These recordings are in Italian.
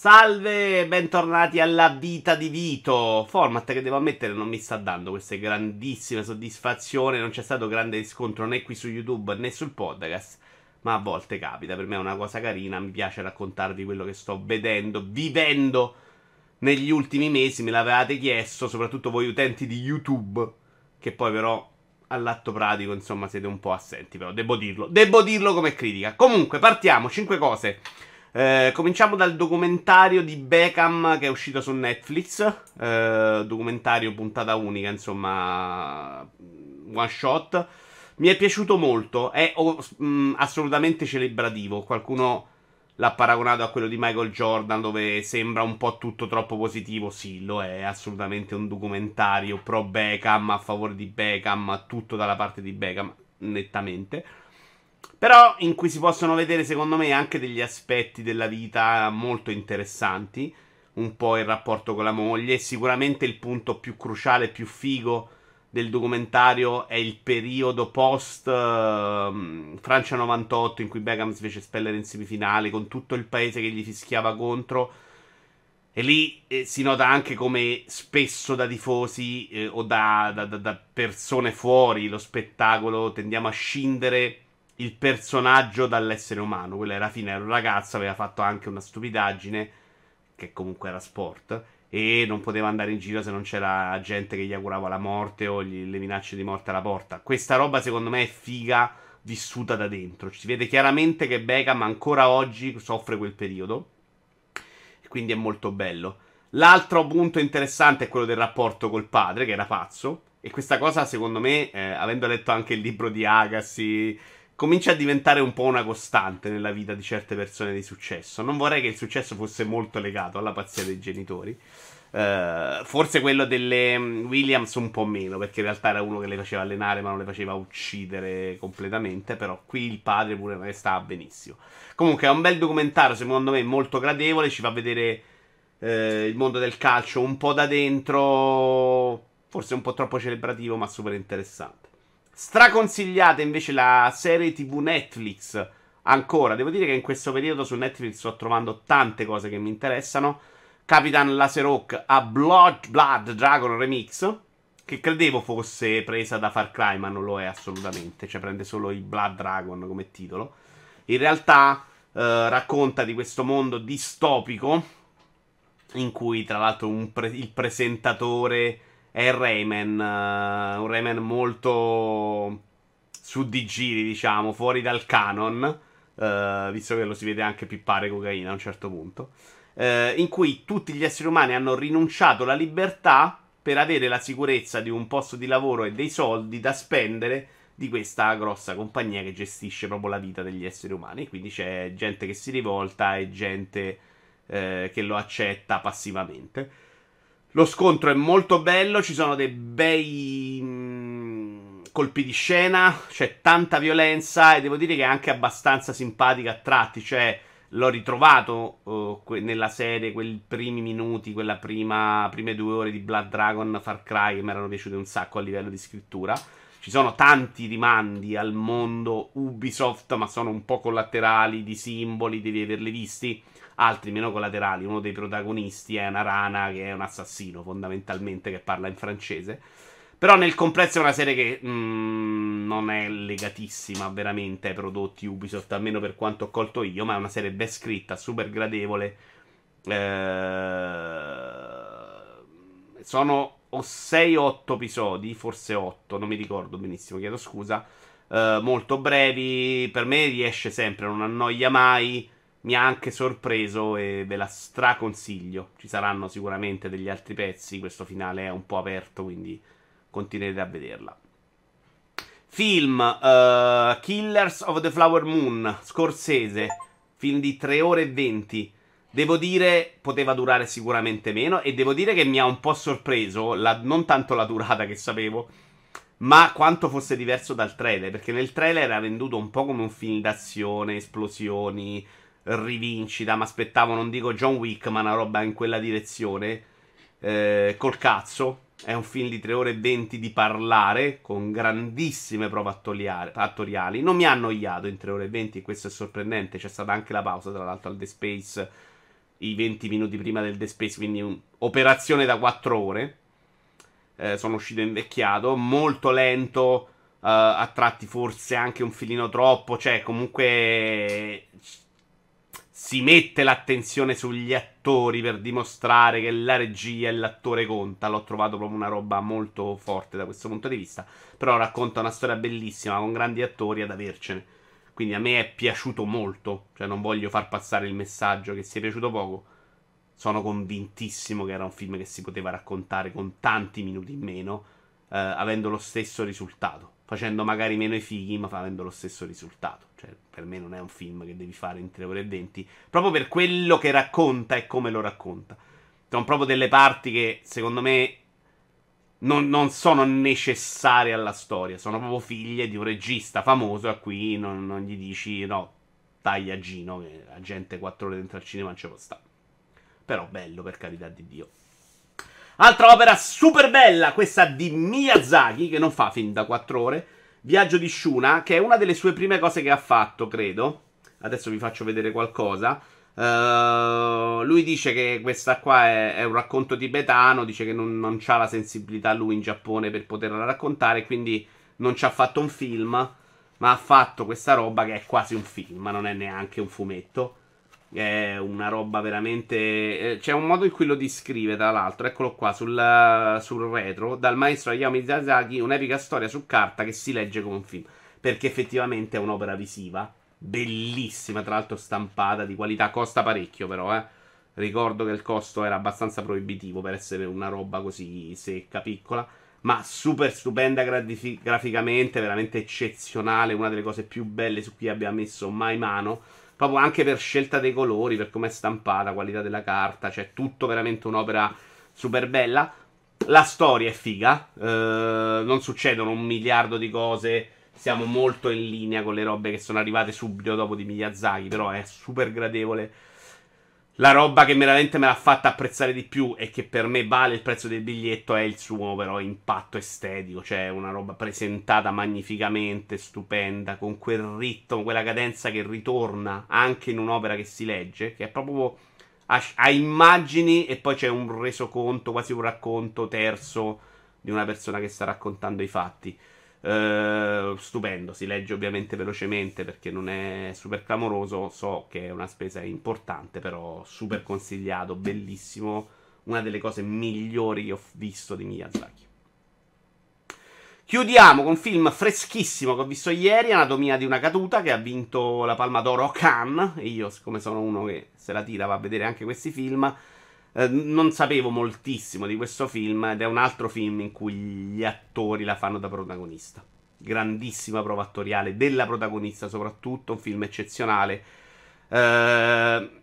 Salve, bentornati alla vita di Vito. Format che devo ammettere non mi sta dando queste grandissime soddisfazioni. Non c'è stato grande riscontro né qui su YouTube né sul podcast. Ma a volte capita. Per me è una cosa carina. Mi piace raccontarvi quello che sto vedendo, vivendo negli ultimi mesi. Me l'avevate chiesto, soprattutto voi utenti di YouTube. Che poi però all'atto pratico, insomma, siete un po' assenti. Però devo dirlo. Devo dirlo come critica. Comunque, partiamo. Cinque cose eh, cominciamo dal documentario di Beckham che è uscito su Netflix. Eh, documentario puntata unica, insomma, one shot. Mi è piaciuto molto. È oh, mh, mm, assolutamente celebrativo. Qualcuno l'ha paragonato a quello di Michael Jordan, dove sembra un po' tutto troppo positivo. Sì, lo è. Assolutamente un documentario pro Beckham, a favore di Beckham, tutto dalla parte di Beckham, nettamente. Però in cui si possono vedere, secondo me, anche degli aspetti della vita molto interessanti. Un po' il rapporto con la moglie. Sicuramente il punto più cruciale, più figo del documentario è il periodo post uh, Francia 98 in cui Beckham si fece spellere in semifinale con tutto il paese che gli fischiava contro. E lì eh, si nota anche come spesso da tifosi eh, o da, da, da persone fuori lo spettacolo tendiamo a scindere il personaggio dall'essere umano. Quella era fine, era un ragazzo, aveva fatto anche una stupidaggine, che comunque era sport, e non poteva andare in giro se non c'era gente che gli augurava la morte o gli, le minacce di morte alla porta. Questa roba secondo me è figa vissuta da dentro. Si vede chiaramente che Beckham ancora oggi soffre quel periodo. Quindi è molto bello. L'altro punto interessante è quello del rapporto col padre, che era pazzo. E questa cosa, secondo me, eh, avendo letto anche il libro di Agassi, comincia a diventare un po' una costante nella vita di certe persone di successo. Non vorrei che il successo fosse molto legato alla pazzia dei genitori. Uh, forse quello delle mm, Williams un po' meno, perché in realtà era uno che le faceva allenare ma non le faceva uccidere completamente. Però qui il padre pure non stava benissimo. Comunque è un bel documentario, secondo me molto gradevole. Ci fa vedere uh, il mondo del calcio un po' da dentro. Forse un po' troppo celebrativo, ma super interessante. Straconsigliate invece la serie TV Netflix. Ancora, devo dire che in questo periodo su Netflix sto trovando tante cose che mi interessano. Capitan Laserhawk a Blood, Blood Dragon Remix. Che credevo fosse presa da Far Cry, ma non lo è assolutamente. Cioè, prende solo il Blood Dragon come titolo. In realtà, eh, racconta di questo mondo distopico. In cui, tra l'altro, pre- il presentatore è Rayman, uh, un Rayman molto su di giri, diciamo, fuori dal canon, uh, visto che lo si vede anche pippare cocaina a un certo punto, uh, in cui tutti gli esseri umani hanno rinunciato alla libertà per avere la sicurezza di un posto di lavoro e dei soldi da spendere di questa grossa compagnia che gestisce proprio la vita degli esseri umani. Quindi c'è gente che si rivolta e gente che lo accetta passivamente. Lo scontro è molto bello, ci sono dei bei mm, colpi di scena, c'è tanta violenza e devo dire che è anche abbastanza simpatica a tratti, cioè l'ho ritrovato uh, nella serie, quei primi minuti, prima, prime due ore di Blood Dragon Far Cry che mi erano piaciute un sacco a livello di scrittura. Ci sono tanti rimandi al mondo Ubisoft, ma sono un po' collaterali di simboli, devi averli visti altri meno collaterali. Uno dei protagonisti è una rana che è un assassino, fondamentalmente, che parla in francese. Però nel complesso è una serie che mm, non è legatissima veramente ai prodotti Ubisoft, almeno per quanto ho colto io, ma è una serie ben scritta, super gradevole. Eh... Sono o 6 o 8 episodi, forse 8, non mi ricordo benissimo, chiedo scusa. Eh, molto brevi, per me riesce sempre, non annoia mai mi ha anche sorpreso e ve la straconsiglio. Ci saranno sicuramente degli altri pezzi. Questo finale è un po' aperto, quindi continuerete a vederla. Film uh, Killers of the Flower Moon, Scorsese, film di 3 ore e 20. Devo dire, poteva durare sicuramente meno. E devo dire che mi ha un po' sorpreso, la, non tanto la durata che sapevo, ma quanto fosse diverso dal trailer. Perché nel trailer era venduto un po' come un film d'azione, esplosioni rivincita. Mi aspettavo, non dico John Wick, ma una roba in quella direzione. Eh, col cazzo. È un film di 3 ore e 20 di parlare, con grandissime prove attoriali. Non mi ha annoiato in 3 ore e 20, questo è sorprendente. C'è stata anche la pausa, tra l'altro, al The Space i 20 minuti prima del The Space, quindi un'operazione da 4 ore. Eh, sono uscito invecchiato, molto lento, uh, a tratti forse anche un filino troppo, cioè comunque si mette l'attenzione sugli attori per dimostrare che la regia e l'attore conta. L'ho trovato proprio una roba molto forte da questo punto di vista. Però racconta una storia bellissima con grandi attori ad avercene. Quindi a me è piaciuto molto. Cioè, non voglio far passare il messaggio che sia piaciuto poco. Sono convintissimo che era un film che si poteva raccontare con tanti minuti in meno, eh, avendo lo stesso risultato facendo magari meno i fighi, ma avendo lo stesso risultato. Cioè, per me non è un film che devi fare in 3 ore e 20, proprio per quello che racconta e come lo racconta. Sono proprio delle parti che, secondo me, non, non sono necessarie alla storia. Sono proprio figlie di un regista famoso a cui non, non gli dici, no, taglia Gino, che la gente 4 ore dentro al cinema non ce può stare. Però bello, per carità di Dio. Altra opera super bella, questa di Miyazaki, che non fa film da 4 ore. Viaggio di Shuna, che è una delle sue prime cose che ha fatto, credo. Adesso vi faccio vedere qualcosa. Uh, lui dice che questa qua è, è, un racconto tibetano, dice che non, non ha la sensibilità lui in Giappone per poterla raccontare, quindi non ci ha fatto un film, ma ha fatto questa roba che è quasi un film, non è neanche un fumetto. È una roba veramente. Eh, c'è un modo in cui lo descrive, tra l'altro. Eccolo qua sul, sul retro. Dal maestro Hayao Miyazaki, un'epica storia su carta che si legge come un film. Perché effettivamente è un'opera visiva. Bellissima, tra l'altro stampata di qualità. Costa parecchio, però, eh. Ricordo che il costo era abbastanza proibitivo per essere una roba così secca, piccola. Ma super stupenda grafic- graficamente, veramente eccezionale. Una delle cose più belle su cui abbia messo mai mano proprio anche per scelta dei colori, per come è stampata, qualità della carta, cioè tutto veramente un'opera super bella. La storia è figa, eh, non succedono un miliardo di cose, siamo molto in linea con le robe che sono arrivate subito dopo di Miyazaki, però è super gradevole la roba che veramente me l'ha fatta apprezzare di più e che per me vale il prezzo del biglietto è il suo però impatto estetico, cioè una roba presentata magnificamente, stupenda, con quel ritmo, quella cadenza che ritorna anche in un'opera che si legge, che è proprio a, a immagini e poi c'è un resoconto, quasi un racconto terzo di una persona che sta raccontando i fatti. Uh, stupendo, si legge ovviamente velocemente perché non è super clamoroso. So che è una spesa importante, però super consigliato, bellissimo. Una delle cose migliori che ho visto di Miyazaki. Chiudiamo con un film freschissimo che ho visto ieri, Anatomia di una caduta, che ha vinto la Palma d'Oro a Cannes. E io, siccome sono uno che se la tira va a vedere anche questi film, eh, non sapevo moltissimo di questo film ed è un altro film in cui gli attori la fanno da protagonista. Grandissima prova attoriale della protagonista, soprattutto un film eccezionale. Uh,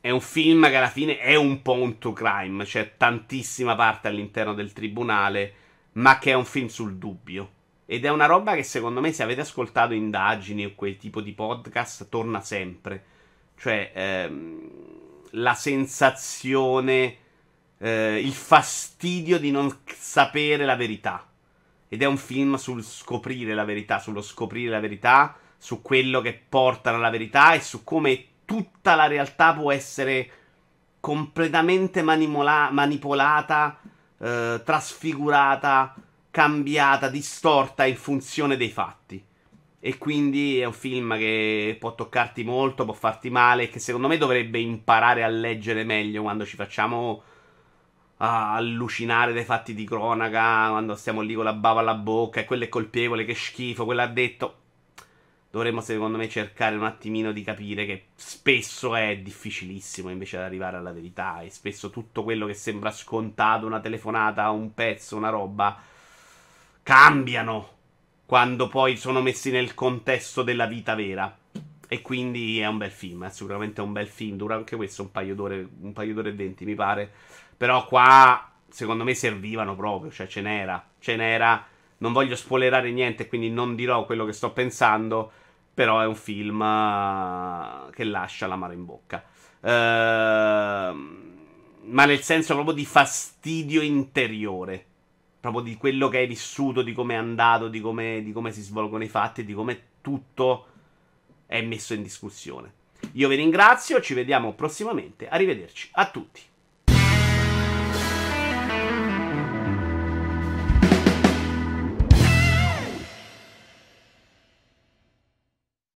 è un film che alla fine è un po' un true crime, c'è tantissima parte all'interno del tribunale, ma che è un film sul dubbio. Ed è una roba che secondo me, se avete ascoltato indagini o quel tipo di podcast, torna sempre. Cioè, ehm, la sensazione, eh, il fastidio di non sapere la verità. Ed è un film sul scoprire la verità, sullo scoprire la verità, su quello che porta alla verità e su come tutta la realtà può essere completamente manimola- manipolata, eh, trasfigurata, cambiata, distorta in funzione dei fatti. E quindi è un film che può toccarti molto, può farti male, che secondo me dovrebbe imparare a leggere meglio quando ci facciamo allucinare dei fatti di cronaca, quando stiamo lì con la bava alla bocca, e quello è colpevole, che schifo, quello ha detto. Dovremmo secondo me cercare un attimino di capire che spesso è difficilissimo invece di arrivare alla verità e spesso tutto quello che sembra scontato, una telefonata, un pezzo, una roba, cambiano quando poi sono messi nel contesto della vita vera. E quindi è un bel film, è sicuramente un bel film. Dura anche questo un paio d'ore, un paio d'ore e venti, mi pare. Però qua, secondo me, servivano proprio, cioè ce n'era. Ce n'era. Non voglio spoilerare niente, quindi non dirò quello che sto pensando. Però è un film uh, che lascia l'amaro in bocca. Uh, ma nel senso proprio di fastidio interiore proprio di quello che hai vissuto, di come è andato, di come, di come si svolgono i fatti, di come tutto è messo in discussione. Io vi ringrazio, ci vediamo prossimamente. Arrivederci a tutti.